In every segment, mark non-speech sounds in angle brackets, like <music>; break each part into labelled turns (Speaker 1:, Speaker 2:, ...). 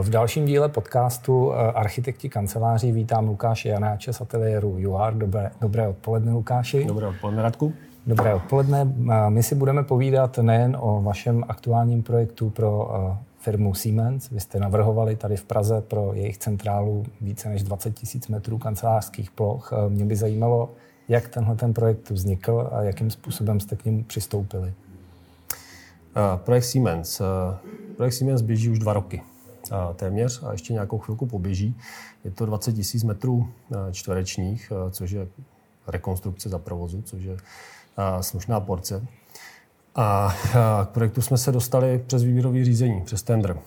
Speaker 1: V dalším díle podcastu Architekti kanceláří vítám Lukáše Janáče z ateliéru UR. Dobré, dobré odpoledne, Lukáši.
Speaker 2: Dobré odpoledne, Radku.
Speaker 1: Dobré odpoledne. My si budeme povídat nejen o vašem aktuálním projektu pro firmu Siemens. Vy jste navrhovali tady v Praze pro jejich centrálu více než 20 000 metrů kancelářských ploch. Mě by zajímalo, jak tenhle ten projekt vznikl a jakým způsobem jste k němu přistoupili.
Speaker 2: Projekt Siemens. Projekt Siemens běží už dva roky téměř a ještě nějakou chvilku poběží. Je to 20 000 metrů čtverečních, což je rekonstrukce za provozu, což je slušná porce. A k projektu jsme se dostali přes výběrové řízení, přes tender.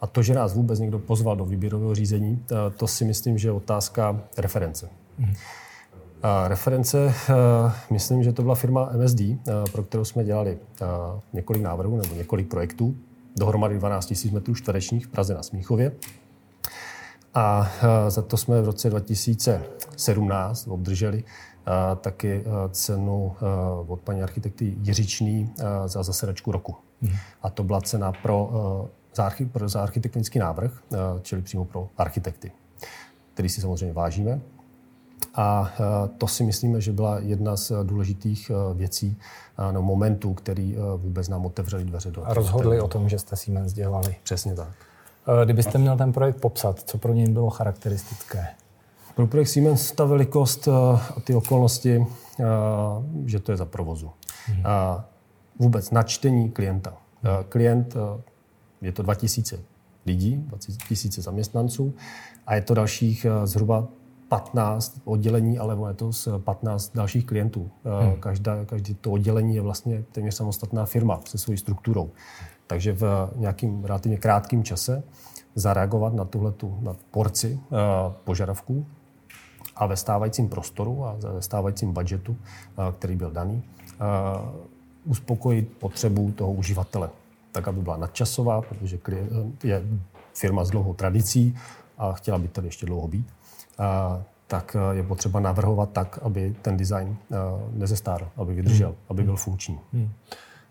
Speaker 2: A to, že nás vůbec někdo pozval do výběrového řízení, to si myslím, že je otázka reference. Mm. A reference, myslím, že to byla firma MSD, pro kterou jsme dělali několik návrhů nebo několik projektů, dohromady 12 000 metrů čtverečních v Praze na Smíchově. A za to jsme v roce 2017 obdrželi taky cenu od paní architekty Jiřičný za zasedačku roku. Hmm. A to byla cena pro, za, pro za architektonický návrh, čili přímo pro architekty, který si samozřejmě vážíme. A to si myslíme, že byla jedna z důležitých věcí, no, momentů, který vůbec nám otevřeli dveře do.
Speaker 1: A rozhodli o tom, že jste Siemens dělali.
Speaker 2: Přesně tak.
Speaker 1: Kdybyste měl ten projekt popsat, co pro něj bylo charakteristické?
Speaker 2: Pro projekt Siemens ta velikost a ty okolnosti, že to je za provozu. Hmm. Vůbec načtení klienta. Klient, je to 2000 lidí, 2000 zaměstnanců a je to dalších zhruba 15 oddělení, ale je to z 15 dalších klientů. Hmm. Každá, každý to oddělení je vlastně téměř samostatná firma se svojí strukturou. Takže v nějakým relativně krátkém čase zareagovat na tuhle na porci uh, požadavků a ve stávajícím prostoru a ve stávajícím budgetu, uh, který byl daný, uspokojit potřebu toho uživatele, tak, aby byla nadčasová, protože je firma s dlouhou tradicí a chtěla by tady ještě dlouho být tak je potřeba navrhovat tak, aby ten design nezestárl, aby vydržel, hmm. aby byl funkční. Hmm.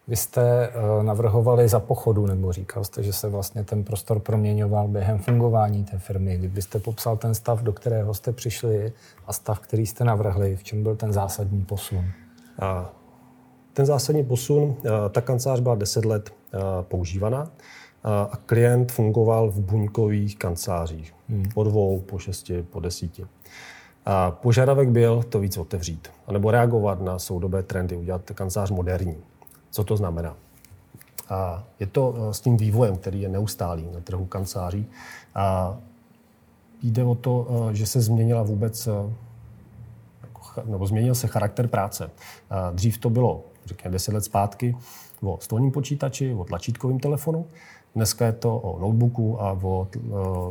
Speaker 1: Vy jste navrhovali za pochodu, nebo říkal jste, že se vlastně ten prostor proměňoval během fungování té firmy. Kdybyste popsal ten stav, do kterého jste přišli a stav, který jste navrhli, v čem byl ten zásadní posun? A
Speaker 2: ten zásadní posun, ta kancelář byla 10 let používaná a klient fungoval v buňkových kancelářích. Hmm. Po dvou, po šesti, po desíti. A požadavek byl to víc otevřít, anebo reagovat na soudobé trendy, udělat kancelář moderní. Co to znamená? A je to eh, s tím vývojem, který je neustálý na trhu kanceláří. A jde o to, eh, že se změnila vůbec, eh, jako nebo změnil se charakter práce. A dřív to bylo, řekněme, deset let zpátky, o stolním počítači, o tlačítkovém telefonu. Dneska je to o notebooku a o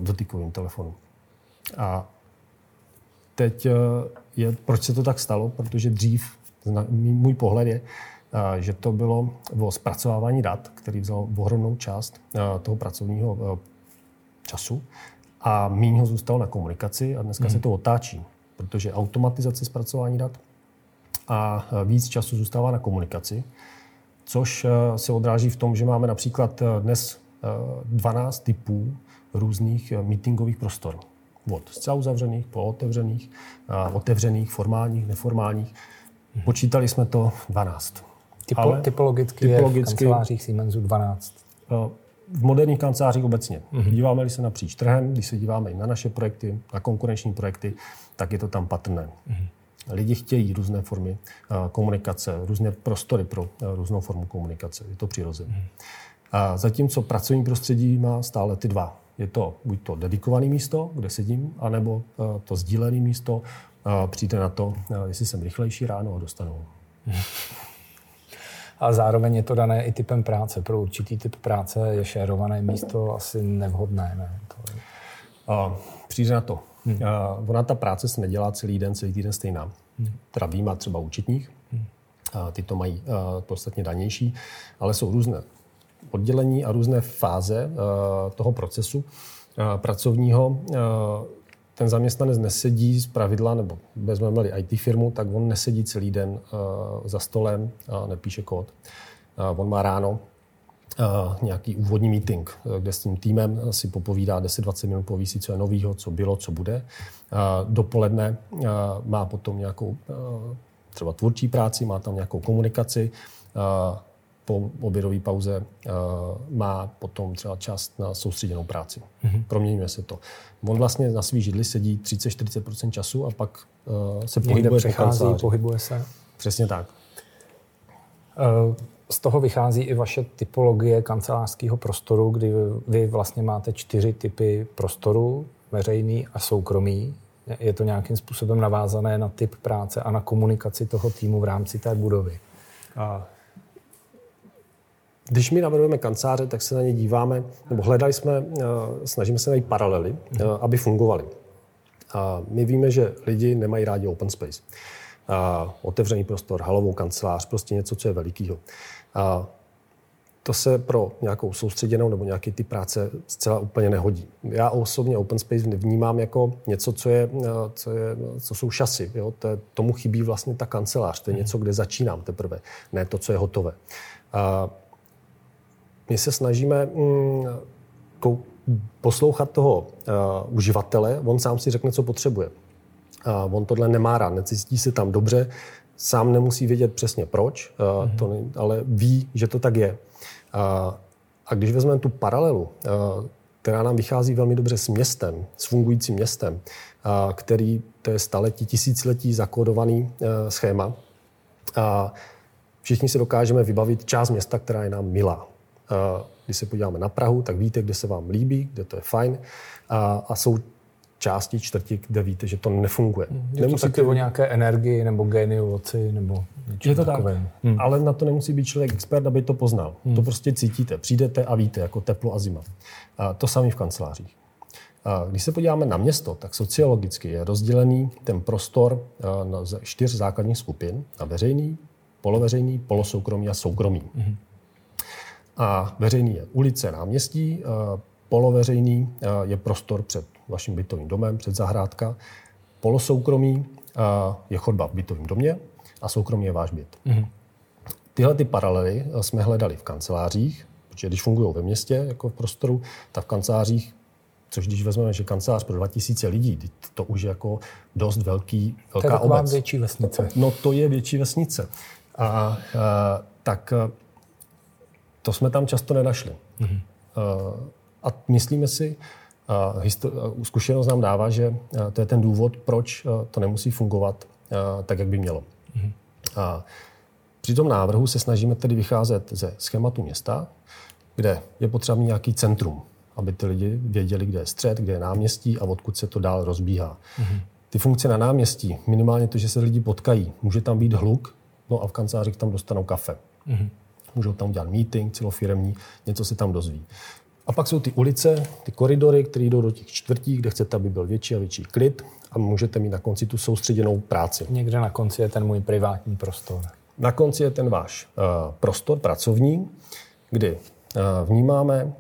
Speaker 2: dotykovém telefonu. A teď eh, je, proč se to tak stalo? Protože dřív, můj pohled je, eh, že to bylo o zpracovávání dat, který vzal ohromnou část eh, toho pracovního času a méně ho zůstalo na komunikaci a dneska hmm. se to otáčí, protože automatizace zpracování dat a víc času zůstává na komunikaci, což se odráží v tom, že máme například dnes 12 typů různých meetingových prostor. Od zcela uzavřených po otevřených, otevřených, formálních, neformálních. Počítali jsme to 12.
Speaker 1: Typo, Ale typologicky, typologicky je v kancelářích Siemensu 12.
Speaker 2: V moderních kancelářích obecně. Mm-hmm. Díváme-li se napříč trhem, když se díváme i na naše projekty, na konkurenční projekty, tak je to tam patrné. Mm-hmm. Lidi chtějí různé formy komunikace, různé prostory pro různou formu komunikace. Je to přirozené. Mm-hmm. A zatímco pracovní prostředí má stále ty dva. Je to buď to dedikované místo, kde sedím, anebo eh, to sdílené místo. Přijde na to, eh, jestli jsem rychlejší ráno a dostanu.
Speaker 1: A zároveň je to dané i typem práce. Pro určitý typ práce je šérované místo asi nevhodné. Ne? To je...
Speaker 2: A, přijde na to. Hmm. A, ona ta práce se nedělá celý den, celý týden stejná. Hmm. Teda výjima třeba účetních. Hmm. A, ty to mají podstatně danější, ale jsou různé oddělení a různé fáze eh, toho procesu eh, pracovního. Eh, ten zaměstnanec nesedí z pravidla, nebo vezmeme-li IT firmu, tak on nesedí celý den za stolem a nepíše kód. On má ráno nějaký úvodní meeting, kde s tím týmem si popovídá 10-20 minut, poví si, co je novýho, co bylo, co bude. Dopoledne má potom nějakou třeba tvůrčí práci, má tam nějakou komunikaci, po obědové pauze uh, má potom třeba čas na soustředěnou práci. Mm-hmm. Proměňuje se to. On vlastně na svý židli sedí 30-40% času a pak uh, se Někde pohybuje
Speaker 1: přechází, po pohybuje se.
Speaker 2: Přesně tak.
Speaker 1: Uh, z toho vychází i vaše typologie kancelářského prostoru, kdy vy vlastně máte čtyři typy prostoru, veřejný a soukromý. Je to nějakým způsobem navázané na typ práce a na komunikaci toho týmu v rámci té budovy. A
Speaker 2: když my navrhujeme kanceláře, tak se na ně díváme, nebo hledali jsme, eh, snažíme se najít paralely, eh, aby fungovaly. A my víme, že lidi nemají rádi open space. A otevřený prostor, halovou kancelář, prostě něco, co je velikýho. A to se pro nějakou soustředěnou nebo nějaký ty práce zcela úplně nehodí. Já osobně open space vnímám jako něco, co, je, eh, co, je, co jsou šasy. Jo? To je, tomu chybí vlastně ta kancelář. To je něco, kde začínám teprve, ne to, co je hotové. A my se snažíme mm, poslouchat toho uh, uživatele, on sám si řekne, co potřebuje. Uh, on tohle nemá rád, necítí se tam dobře, sám nemusí vědět přesně proč, uh, mm-hmm. to ne, ale ví, že to tak je. Uh, a když vezmeme tu paralelu, uh, která nám vychází velmi dobře s městem, s fungujícím městem, uh, který, to je staletí, tisíciletí zakódovaný uh, schéma, a všichni si dokážeme vybavit část města, která je nám milá. Když se podíváme na Prahu, tak víte, kde se vám líbí, kde to je fajn. A, a jsou části, čtvrti, kde víte, že to nefunguje.
Speaker 1: Je Nemusíte to o nějaké energii nebo genioloci nebo
Speaker 2: Je to tak, hmm. ale na to nemusí být člověk expert, aby to poznal. Hmm. To prostě cítíte. Přijdete a víte, jako teplo a zima. A to samé v kancelářích. A když se podíváme na město, tak sociologicky je rozdělený ten prostor na čtyř základních skupin. Na veřejný, poloveřejný, polosoukromý a soukromý. Hmm. A veřejný je ulice, náměstí, poloveřejný je prostor před vaším bytovým domem, před zahrádka, polosoukromý je chodba v bytovém domě a soukromý je váš byt. Mm-hmm. Tyhle ty paralely jsme hledali v kancelářích, protože když fungují ve městě, jako v prostoru, tak v kancelářích, což když vezmeme, že kancelář pro 2000 lidí, to už je jako dost velký, velká
Speaker 1: to je obec. větší vesnice.
Speaker 2: No to je větší vesnice. A, a tak to jsme tam často nenašli. Mm-hmm. A myslíme si, zkušenost nám dává, že to je ten důvod, proč to nemusí fungovat tak, jak by mělo. Mm-hmm. A při tom návrhu se snažíme tedy vycházet ze schématu města, kde je potřeba mít nějaký centrum, aby ty lidi věděli, kde je střed, kde je náměstí a odkud se to dál rozbíhá. Mm-hmm. Ty funkce na náměstí, minimálně to, že se lidi potkají, může tam být hluk, no a v kancelářích tam dostanou kafe. Mm-hmm můžou tam udělat meeting celofiremní, něco se tam dozví. A pak jsou ty ulice, ty koridory, které jdou do těch čtvrtí, kde chcete, aby byl větší a větší klid a můžete mít na konci tu soustředěnou práci.
Speaker 1: Někde na konci je ten můj privátní prostor.
Speaker 2: Na konci je ten váš uh, prostor pracovní, kdy uh, vnímáme uh,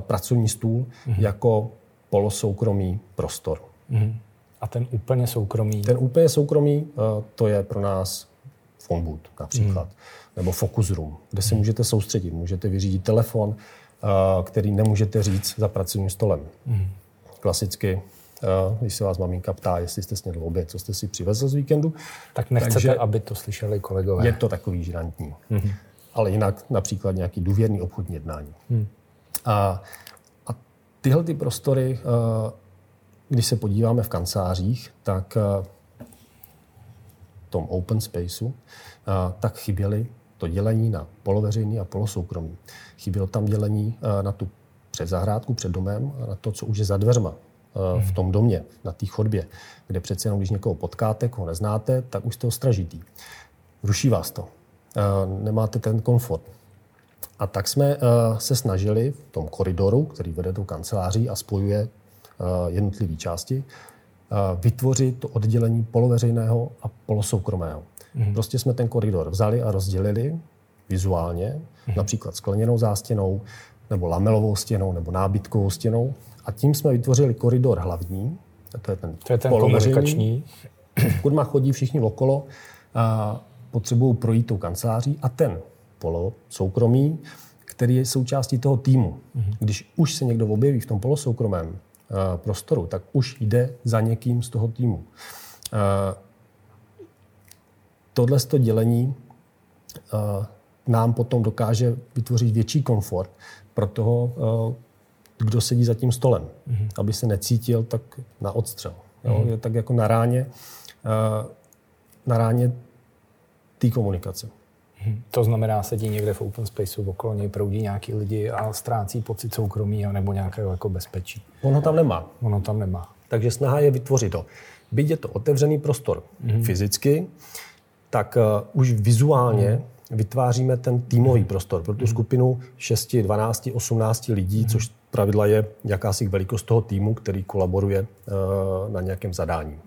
Speaker 2: pracovní stůl mm-hmm. jako polosoukromý prostor. Mm-hmm.
Speaker 1: A ten úplně soukromý?
Speaker 2: Ten úplně soukromý, uh, to je pro nás phone booth například. Mm-hmm nebo focus room, kde se můžete soustředit. Můžete vyřídit telefon, eh, který nemůžete říct za pracovním stolem. Mm. Klasicky, eh, když se vás maminka ptá, jestli jste snědl oběd, co jste si přivezl z víkendu.
Speaker 1: Tak nechcete, Takže aby to slyšeli kolegové.
Speaker 2: Je to takový žrantní. Mm. Ale jinak například nějaký důvěrný obchodní jednání. Mm. A, a tyhle ty prostory, eh, když se podíváme v kancelářích, tak v tom open spaceu, tak chyběly to dělení na poloveřejný a polosoukromý. Chybělo tam dělení eh, na tu před zahrádku, před domem, a na to, co už je za dveřma eh, v hmm. tom domě, na té chodbě, kde přece jenom, když někoho potkáte, koho neznáte, tak už jste ostražitý. Ruší vás to. Eh, nemáte ten komfort. A tak jsme se snažili v tom koridoru, který vede do kanceláří a spojuje jednotlivé části, vytvořit to oddělení poloveřejného a polosoukromého. Mm-hmm. Prostě jsme ten koridor vzali a rozdělili vizuálně, mm-hmm. například skleněnou zástěnou, nebo lamelovou stěnou, nebo nábytkovou stěnou. A tím jsme vytvořili koridor hlavní, to je ten,
Speaker 1: to je ten komunikační. <clears throat>
Speaker 2: Pokud má chodí všichni okolo, a potřebují projít tou kanceláří a ten polo soukromý, který je součástí toho týmu. Mm-hmm. Když už se někdo objeví v tom polosoukromém uh, prostoru, tak už jde za někým z toho týmu. Uh, tohle to dělení uh, nám potom dokáže vytvořit větší komfort pro toho, uh, kdo sedí za tím stolem, mm-hmm. aby se necítil tak na odstřel. Jo? Mm-hmm. Je tak jako na ráně, uh, na ráně té komunikace.
Speaker 1: To znamená, sedí někde v open spaceu, okolo něj proudí nějaký lidi a ztrácí pocit soukromí nebo nějakého jako bezpečí.
Speaker 2: Ono tam nemá.
Speaker 1: Ono tam nemá.
Speaker 2: Takže snaha je vytvořit to. Byť je to otevřený prostor mm-hmm. fyzicky, tak uh, už vizuálně mm-hmm. vytváříme ten týmový prostor pro tu mm-hmm. skupinu 6, 12, 18 lidí, mm-hmm. což pravidla je jakási velikost toho týmu, který kolaboruje uh, na nějakém zadání.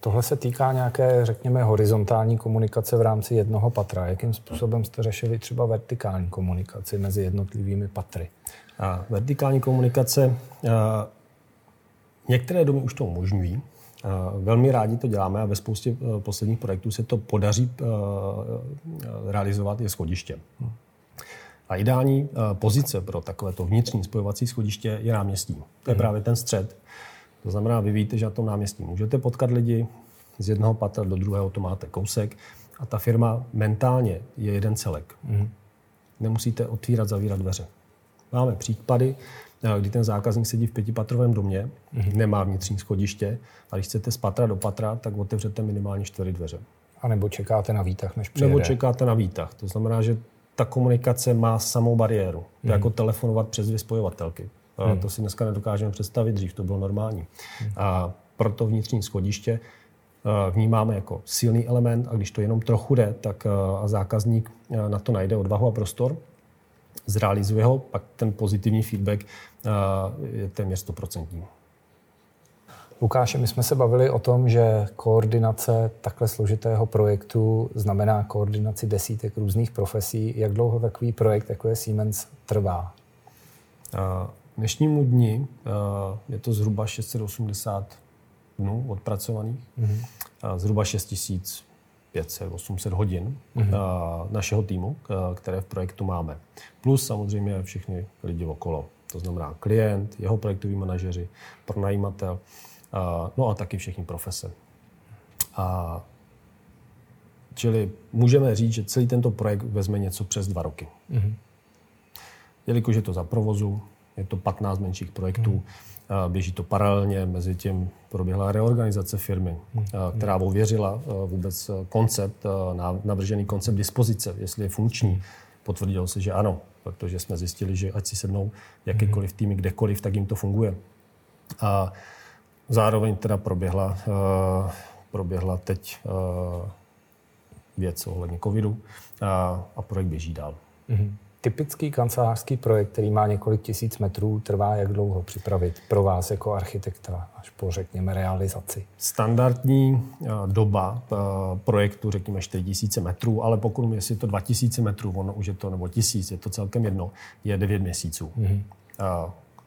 Speaker 1: Tohle se týká nějaké, řekněme, horizontální komunikace v rámci jednoho patra. Jakým způsobem jste řešili třeba vertikální komunikaci mezi jednotlivými patry?
Speaker 2: A vertikální komunikace, a, některé domy už to umožňují. Velmi rádi to děláme a ve spoustě a, posledních projektů se to podaří a, a, realizovat je schodiště. A ideální pozice pro takovéto vnitřní spojovací schodiště je náměstí. To je hmm. právě ten střed, to znamená, vy víte, že na tom náměstí můžete potkat lidi, z jednoho patra do druhého to máte kousek a ta firma mentálně je jeden celek. Mm. Nemusíte otvírat, zavírat dveře. Máme případy, kdy ten zákazník sedí v pětipatrovém domě, mm. nemá vnitřní schodiště a když chcete z patra do patra, tak otevřete minimálně čtyři dveře.
Speaker 1: A nebo čekáte na výtah, než přijede.
Speaker 2: Nebo čekáte na výtah. To znamená, že ta komunikace má samou bariéru. To je jako telefonovat přes dvě spojovatelky. Hmm. To si dneska nedokážeme představit, dřív to bylo normální. Hmm. A proto vnitřní schodiště eh, vnímáme jako silný element a když to jenom trochu jde, tak eh, a zákazník eh, na to najde odvahu a prostor, zrealizuje ho, pak ten pozitivní feedback je téměř 100%.
Speaker 1: Lukáše, my jsme se bavili o tom, že koordinace takhle složitého projektu znamená koordinaci desítek různých profesí. Jak dlouho takový projekt, jako je Siemens, trvá?
Speaker 2: dnešnímu dni eh, je to zhruba 680 dnů odpracovaných, mm-hmm. zhruba 6500, 800 hodin mm-hmm. našeho týmu, které v projektu máme. Plus samozřejmě všechny lidi okolo. To znamená klient, jeho projektoví manažeři, pronajímatel, no a taky všechny profese. A čili můžeme říct, že celý tento projekt vezme něco přes dva roky. Mm-hmm. Jelikož je to za provozu, je to 15 menších projektů. Hmm. Běží to paralelně, mezi tím proběhla reorganizace firmy, hmm. která ověřila vůbec koncept, navržený koncept dispozice, jestli je funkční. Potvrdilo se, že ano, protože jsme zjistili, že ať si sednou jakýkoliv týmy kdekoliv, tak jim to funguje. A zároveň teda proběhla, proběhla teď věc ohledně covidu a, a projekt běží dál. Mm-hmm.
Speaker 1: Typický kancelářský projekt, který má několik tisíc metrů, trvá jak dlouho připravit pro vás jako architekta až po, řekněme, realizaci?
Speaker 2: Standardní eh, doba eh, projektu, řekněme, 4000 metrů, ale pokud jestli je to 2000 metrů, ono už je to, nebo 1000, je to celkem jedno, je 9 měsíců. Mm-hmm.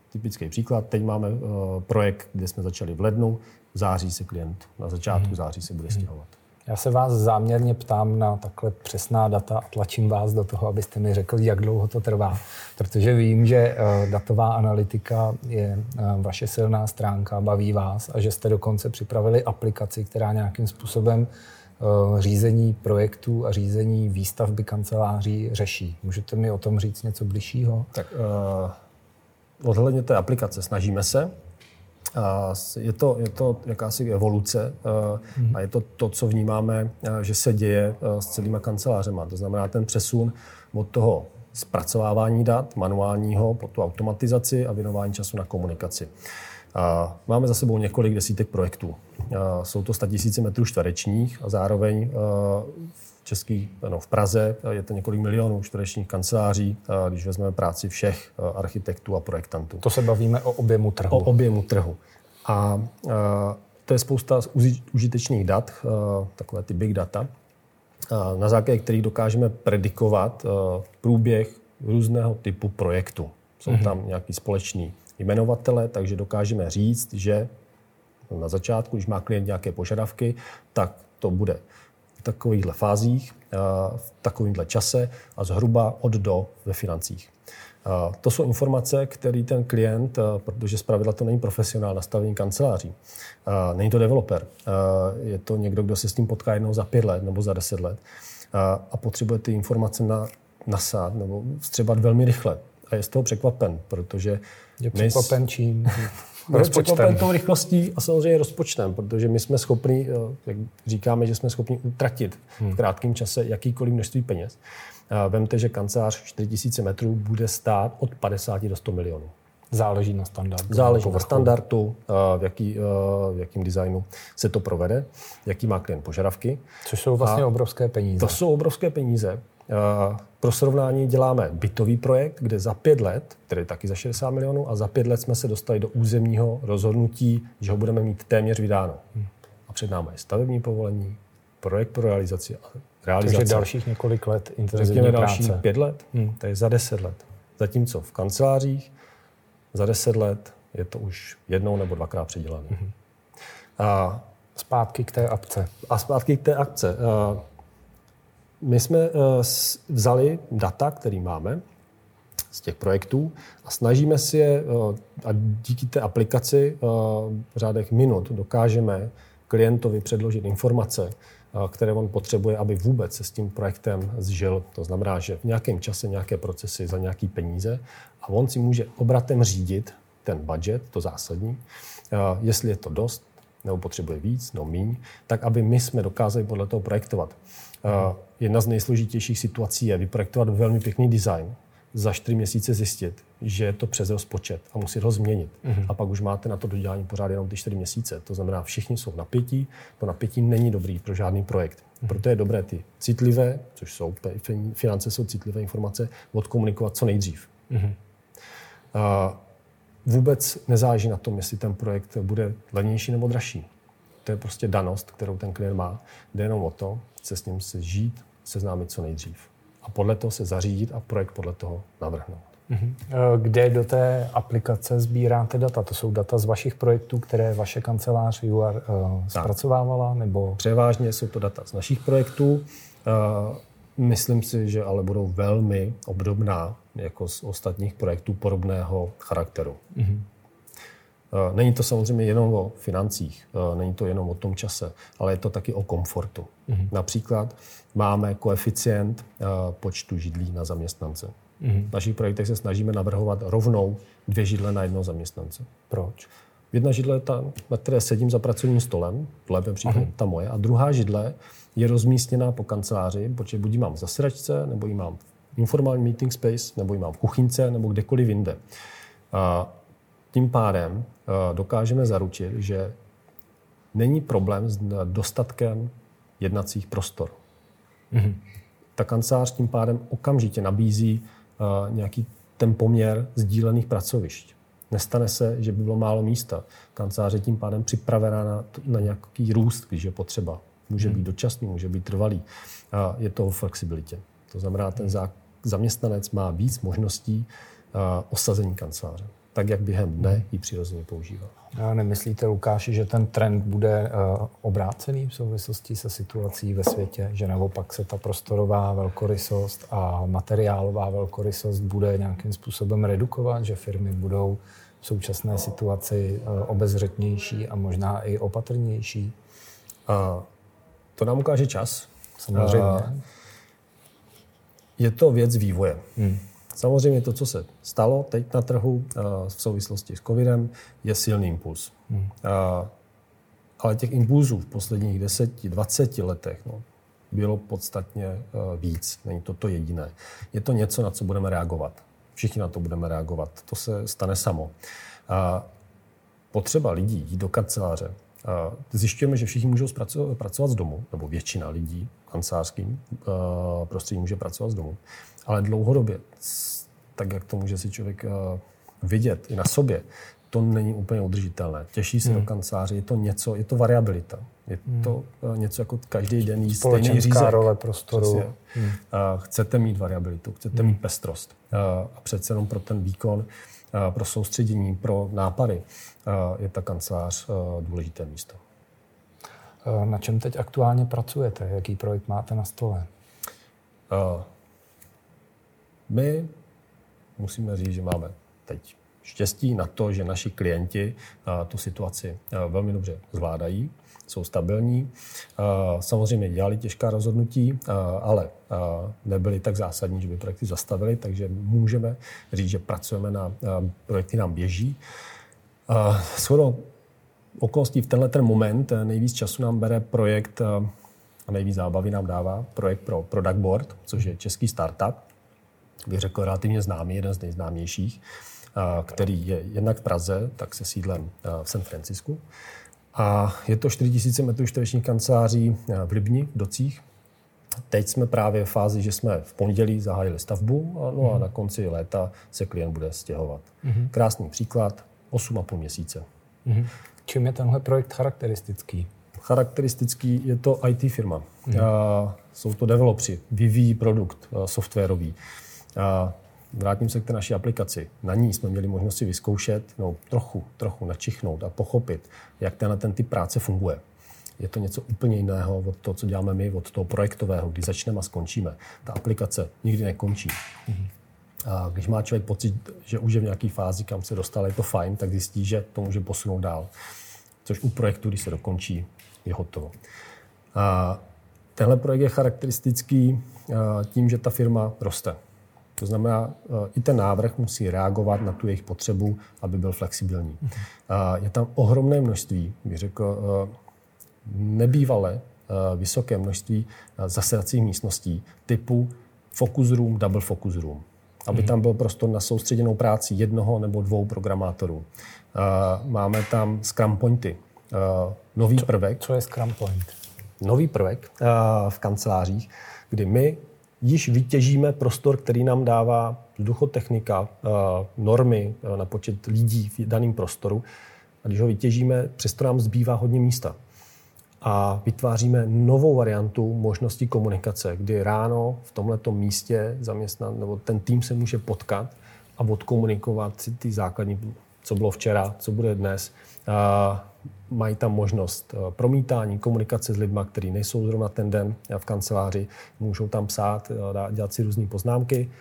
Speaker 2: Typický příklad, teď máme eh, projekt, kde jsme začali v lednu, v září se klient, na začátku mm-hmm. září se bude stěhovat. Mm-hmm.
Speaker 1: Já se vás záměrně ptám na takhle přesná data a tlačím vás do toho, abyste mi řekli, jak dlouho to trvá. Protože vím, že eh, datová analytika je eh, vaše silná stránka, baví vás a že jste dokonce připravili aplikaci, která nějakým způsobem eh, řízení projektů a řízení výstavby kanceláří řeší. Můžete mi o tom říct něco bližšího?
Speaker 2: Tak uh, odhledně té aplikace snažíme se. Je to, je to jakási evoluce a je to to, co vnímáme, že se děje s celýma kancelářema. To znamená ten přesun od toho zpracovávání dat manuálního po tu automatizaci a věnování času na komunikaci. Máme za sebou několik desítek projektů. Jsou to 100 000 metrů čtverečních a zároveň v Český, no, v Praze je to několik milionů čtverečních kanceláří, když vezmeme práci všech architektů a projektantů.
Speaker 1: To se bavíme o objemu trhu.
Speaker 2: O objemu trhu. A, a to je spousta užitečných dat, takové ty big data, na základě kterých dokážeme predikovat průběh různého typu projektu. Jsou mm-hmm. tam nějaký společný jmenovatele, takže dokážeme říct, že na začátku, když má klient nějaké požadavky, tak to bude takovýchhle fázích, v takovýmhle čase a zhruba od do ve financích. To jsou informace, které ten klient, protože zpravidla to není profesionál nastavení kanceláří, není to developer, je to někdo, kdo se s tím potká jednou za pět let nebo za deset let a potřebuje ty informace na, nasát nebo vstřebat velmi rychle. A je z toho překvapen, protože...
Speaker 1: Je překvapen čím? <laughs>
Speaker 2: rozpočtem. tou rychlostí a samozřejmě rozpočtem, protože my jsme schopni, eh, jak říkáme, že jsme schopni utratit hmm. v krátkém čase jakýkoliv množství peněz. Vemte, že kancelář 4000 metrů bude stát od 50 do 100 milionů.
Speaker 1: Záleží na standardu.
Speaker 2: Záleží na standardu, eh, v, jaký, eh, v jakým designu se to provede, jaký má klient požadavky.
Speaker 1: Což jsou vlastně a obrovské peníze.
Speaker 2: To jsou obrovské peníze. Pro srovnání děláme bytový projekt, kde za pět let, který taky za 60 milionů, a za pět let jsme se dostali do územního rozhodnutí, že ho budeme mít téměř vydáno. A před námi je stavební povolení, projekt pro realizaci a realizace.
Speaker 1: Takže dalších několik let intenzivní práce.
Speaker 2: dalších pět let, hmm. to je za deset let. Zatímco v kancelářích za deset let je to už jednou nebo dvakrát předělané. Hmm.
Speaker 1: A zpátky k té akce.
Speaker 2: A zpátky k té akce. My jsme eh, vzali data, které máme z těch projektů a snažíme si je, eh, a díky té aplikaci eh, v řádech minut dokážeme klientovi předložit informace, které on potřebuje, aby vůbec se s tím projektem zžil. To znamená, že v nějakém čase nějaké procesy za nějaký peníze a on si může obratem řídit ten budget, to zásadní, jestli je to dost, nebo potřebuje víc, no míň, tak aby my jsme dokázali podle toho projektovat. Jedna z nejsložitějších situací je vyprojektovat velmi pěkný design, za čtyři měsíce zjistit, že je to přes rozpočet a musit ho změnit. Mm-hmm. A pak už máte na to dodělání pořád jenom ty čtyři měsíce. To znamená, všichni jsou napětí, to napětí není dobrý pro žádný projekt. Mm-hmm. Proto je dobré ty citlivé, což jsou finance, jsou citlivé informace, odkomunikovat co nejdřív. Mm-hmm. Uh, vůbec nezáleží na tom, jestli ten projekt bude levnější nebo dražší. To je prostě danost, kterou ten klient má. Jde jenom o to, se s ním se žít, seznámit co nejdřív. A podle toho se zařídit a projekt podle toho navrhnout.
Speaker 1: Mhm. Eh, kde do té aplikace sbíráte data? To jsou data z vašich projektů, které vaše kancelář UR uh, eh, zpracovávala? Nebo...
Speaker 2: Převážně jsou to data z našich projektů. Uh, myslím si, že ale budou velmi obdobná jako z ostatních projektů podobného charakteru. Mm-hmm. Není to samozřejmě jenom o financích, eh, není to jenom o tom čase, ale je to taky o komfortu. Mm-hmm. Například máme koeficient eh, počtu židlí na zaměstnance. Mm-hmm. V našich projektech se snažíme navrhovat rovnou dvě židle na jednoho zaměstnance.
Speaker 1: Proč?
Speaker 2: Jedna židle je ta, na které sedím za pracovním stolem, v lépe případě ta moje, a druhá židle je rozmístěná po kanceláři, protože buď ji mám v zasedačce, nebo ji mám v informální meeting space, nebo ji mám v kuchynce, nebo kdekoliv jinde. A tím pádem eh, dokážeme zaručit, že není problém s dostatkem jednacích prostor. Mm-hmm. Ta kancelář tím pádem okamžitě nabízí uh, nějaký ten poměr sdílených pracovišť. Nestane se, že by bylo málo místa. Kancelář je tím pádem připravená na, na nějaký růst, když je potřeba. Může být mhm. dočasný, může být trvalý. A je to o flexibilitě. To znamená, ten zaměstnanec má víc možností osazení kanceláře tak, jak během dne ji přirozeně používá.
Speaker 1: A nemyslíte, Lukáši, že ten trend bude uh, obrácený v souvislosti se situací ve světě, že naopak se ta prostorová velkorysost a materiálová velkorysost bude nějakým způsobem redukovat, že firmy budou v současné situaci uh, obezřetnější a možná i opatrnější?
Speaker 2: Uh, to nám ukáže čas.
Speaker 1: Samozřejmě. Uh,
Speaker 2: je to věc vývoje. Hmm. Samozřejmě to, co se stalo teď na trhu eh, v souvislosti s covidem, je silný impuls. Hmm. Eh, ale těch impulzů v posledních 10-20 letech no, bylo podstatně eh, víc. Není to to jediné. Je to něco, na co budeme reagovat. Všichni na to budeme reagovat. To se stane samo. Potřeba lidí jít do kanceláře. Zjišťujeme, že všichni můžou pracovat z domu, nebo většina lidí kancelářským prostředí může pracovat z domu. Ale dlouhodobě, tak jak to může si člověk uh, vidět i na sobě, to není úplně udržitelné. Těší se hmm. do kanceláře, je to něco, je to variabilita. Je hmm. to uh, něco jako každý den jí stejný řízek.
Speaker 1: role prostoru.
Speaker 2: Hmm. Uh, chcete mít variabilitu, chcete hmm. mít pestrost. A přece jenom pro ten výkon, pro soustředění, pro nápady je ta kancelář důležité místo.
Speaker 1: Na čem teď aktuálně pracujete? Jaký projekt máte na stole?
Speaker 2: My musíme říct, že máme teď štěstí na to, že naši klienti uh, tu situaci uh, velmi dobře zvládají, jsou stabilní. Uh, samozřejmě dělali těžká rozhodnutí, ale nebyly tak zásadní, že by projekty zastavili, takže můžeme říct, že pracujeme na projekty, nám běží. Shodou okolností v tenhle ten moment nejvíc času nám bere projekt a nejvíc zábavy nám dává projekt pro Product Board, což je český startup, bych řekl relativně známý, jeden z nejznámějších, který je jednak v Praze, tak se sídlem v San Francisku. A je to 4000 metrů čtverečních kanceláří v Libni, v Docích. Teď jsme právě v fázi, že jsme v pondělí zahájili stavbu no a mhm. na konci léta se klient bude stěhovat. Mm-hmm. Krásný příklad, 8,5 měsíce. Mm-hmm.
Speaker 1: Čím je tenhle projekt charakteristický?
Speaker 2: Charakteristický je to IT firma. Mm. A, jsou to developři, vyvíjí produkt softwarový. A, vrátím se k té naší aplikaci. Na ní jsme měli možnost si vyzkoušet, no, trochu, trochu načichnout a pochopit, jak tenhle ten typ práce funguje. Je to něco úplně jiného od toho, co děláme my, od toho projektového, kdy začneme a skončíme. Ta aplikace nikdy nekončí. Mm. A když má člověk pocit, že už je v nějaké fázi, kam se dostal, je to fajn, tak zjistí, že to může posunout dál. Což u projektu, když se dokončí, je hotovo. A tenhle projekt je charakteristický tím, že ta firma roste. To znamená, i ten návrh musí reagovat na tu jejich potřebu, aby byl flexibilní. A je tam ohromné množství, bych řekl, nebývalé vysoké množství zasedacích místností typu focus room, double focus room aby mhm. tam byl prostor na soustředěnou práci jednoho nebo dvou programátorů. Máme tam Scrum Pointy, nový
Speaker 1: co,
Speaker 2: prvek.
Speaker 1: Co je Scrum Point?
Speaker 2: Nový prvek v kancelářích, kdy my již vytěžíme prostor, který nám dává vzduchotechnika, normy na počet lidí v daném prostoru. A když ho vytěžíme, přesto nám zbývá hodně místa a vytváříme novou variantu možnosti komunikace, kdy ráno v tomto místě zaměstnan, nebo ten tým se může potkat a odkomunikovat si ty základní, co bylo včera, co bude dnes. Mají tam možnost e, promítání, komunikace s lidmi, kteří nejsou zrovna ten den v kanceláři, můžou tam psát, e, dělat si různé poznámky.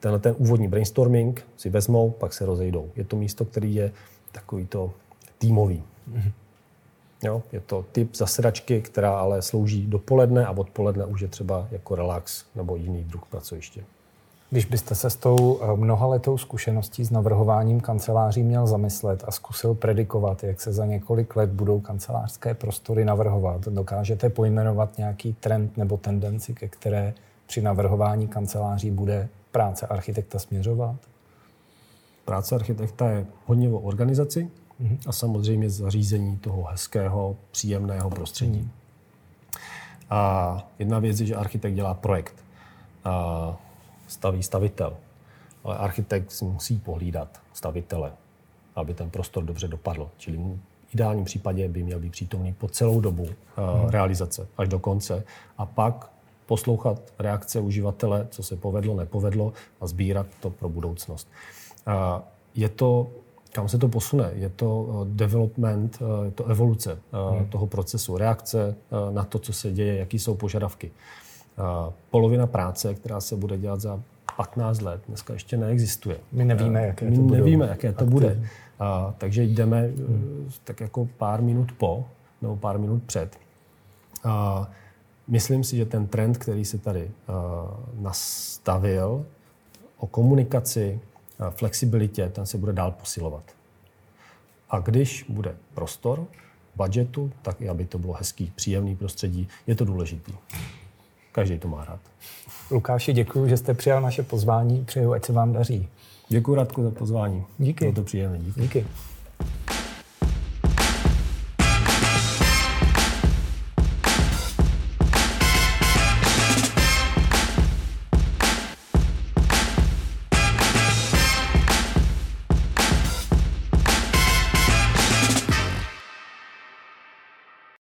Speaker 2: Tenhle ten úvodní brainstorming si vezmou, pak se rozejdou. Je to místo, který je takový to týmový. Mm-hmm. Jo, je to typ zasedačky, která ale slouží dopoledne a odpoledne už je třeba jako relax nebo jiný druh pracoviště.
Speaker 1: Když byste se s tou eh, mnohaletou zkušeností s navrhováním kanceláří měl zamyslet a zkusil predikovat, jak se za několik let budou kancelářské prostory navrhovat, dokážete pojmenovat nějaký trend nebo tendenci, ke které při navrhování kanceláří bude práce architekta směřovat?
Speaker 2: Práce architekta je hodně o organizaci, a samozřejmě zařízení toho hezkého, příjemného prostředí. A jedna věc je, že architekt dělá projekt. A staví stavitel. Ale architekt si musí pohlídat stavitele, aby ten prostor dobře dopadl. Čili v ideálním případě by měl být přítomný po celou dobu hmm. realizace, až do konce. A pak poslouchat reakce uživatele, co se povedlo, nepovedlo a sbírat to pro budoucnost. A je to kam se to posune. Je to eh, development, eh, je to evoluce eh, hmm. toho procesu, reakce na to, co se děje, jaký jsou požadavky. Polovina práce, která se bude dělat za 15 let, dneska ještě neexistuje.
Speaker 1: My nevíme, jaké
Speaker 2: My
Speaker 1: to
Speaker 2: bude. nevíme, jaké to bude. A, takže jdeme hmm. tak jako pár minut po, nebo pár minut před. A, myslím si, že ten trend, který se tady a, nastavil o komunikaci, flexibilitě, ten se bude dál posilovat. A když bude prostor, budgetu, tak i aby to bylo hezký, příjemný prostředí, je to důležitý. Každý to má rád.
Speaker 1: Lukáši, děkuji, že jste přijal naše pozvání. Přeju, ať se vám daří.
Speaker 2: Děkuji Radku za pozvání.
Speaker 1: Díky.
Speaker 2: Bylo to příjemné.
Speaker 1: Díky. díky.